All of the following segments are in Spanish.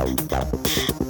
¡Au!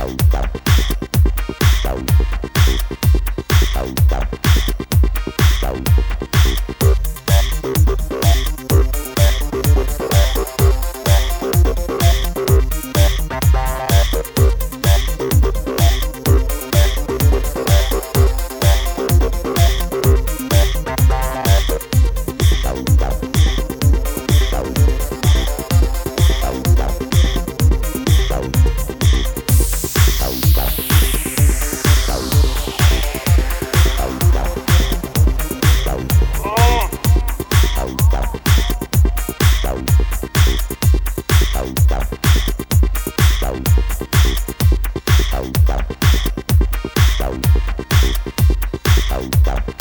Tchau, tchau. Bye.